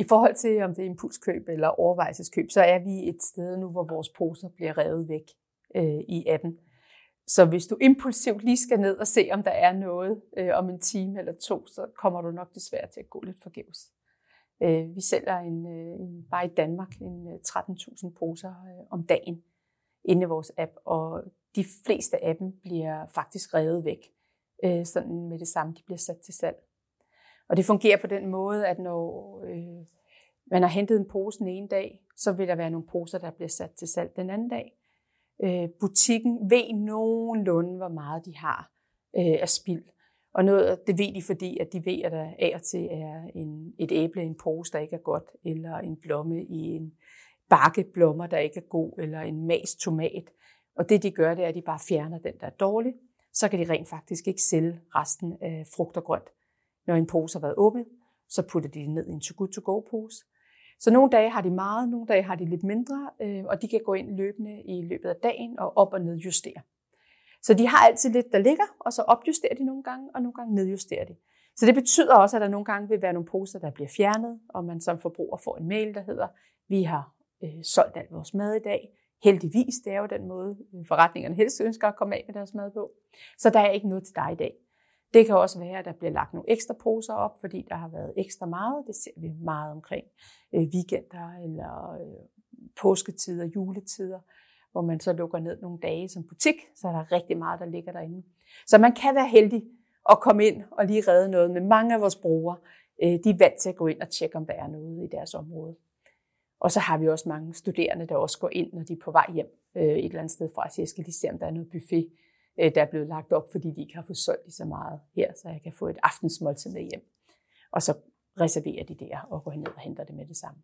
I forhold til, om det er impulskøb eller overvejelseskøb, så er vi et sted nu, hvor vores poser bliver revet væk øh, i appen. Så hvis du impulsivt lige skal ned og se, om der er noget øh, om en time eller to, så kommer du nok desværre til at gå lidt forgæves. Øh, vi sælger en, øh, en, bare i Danmark en øh, 13.000 poser øh, om dagen inde i vores app, og de fleste af dem bliver faktisk revet væk, øh, sådan med det samme, de bliver sat til salg. Og det fungerer på den måde, at når øh, man har hentet en pose den ene dag, så vil der være nogle poser, der bliver sat til salg den anden dag. Øh, butikken ved nogenlunde, hvor meget de har øh, af spild. Og noget, det ved de, fordi at de ved, at der af og til er en, et æble i en pose, der ikke er godt, eller en blomme i en bakke blommer, der ikke er god, eller en mas tomat. Og det de gør, det er, at de bare fjerner den, der er dårlig. Så kan de rent faktisk ikke sælge resten af frugt og grønt. Når en pose har været åbnet, så putter de det ned i en to-good-to-go-pose. Så nogle dage har de meget, nogle dage har de lidt mindre, øh, og de kan gå ind løbende i løbet af dagen og op og ned justere. Så de har altid lidt, der ligger, og så opjusterer de nogle gange, og nogle gange nedjusterer de. Så det betyder også, at der nogle gange vil være nogle poser, der bliver fjernet, og man som forbruger får en mail, der hedder, vi har øh, solgt alt vores mad i dag. Heldigvis, det er jo den måde, forretningerne helst ønsker at komme af med deres mad på. Så der er ikke noget til dig i dag. Det kan også være, at der bliver lagt nogle ekstra poser op, fordi der har været ekstra meget. Det ser vi meget omkring øh, weekender eller øh, påsketider, juletider, hvor man så lukker ned nogle dage som butik, så er der rigtig meget, der ligger derinde. Så man kan være heldig at komme ind og lige redde noget med mange af vores brugere. Øh, de er vant til at gå ind og tjekke, om der er noget i deres område. Og så har vi også mange studerende, der også går ind, når de er på vej hjem øh, et eller andet sted fra, så jeg skal lige se, om der er noget buffet, Øh, der er blevet lagt op, fordi de ikke har fået solgt lige så meget her, så jeg kan få et aftensmåltid med hjem. Og så reserverer de der og går ned og henter det med det samme.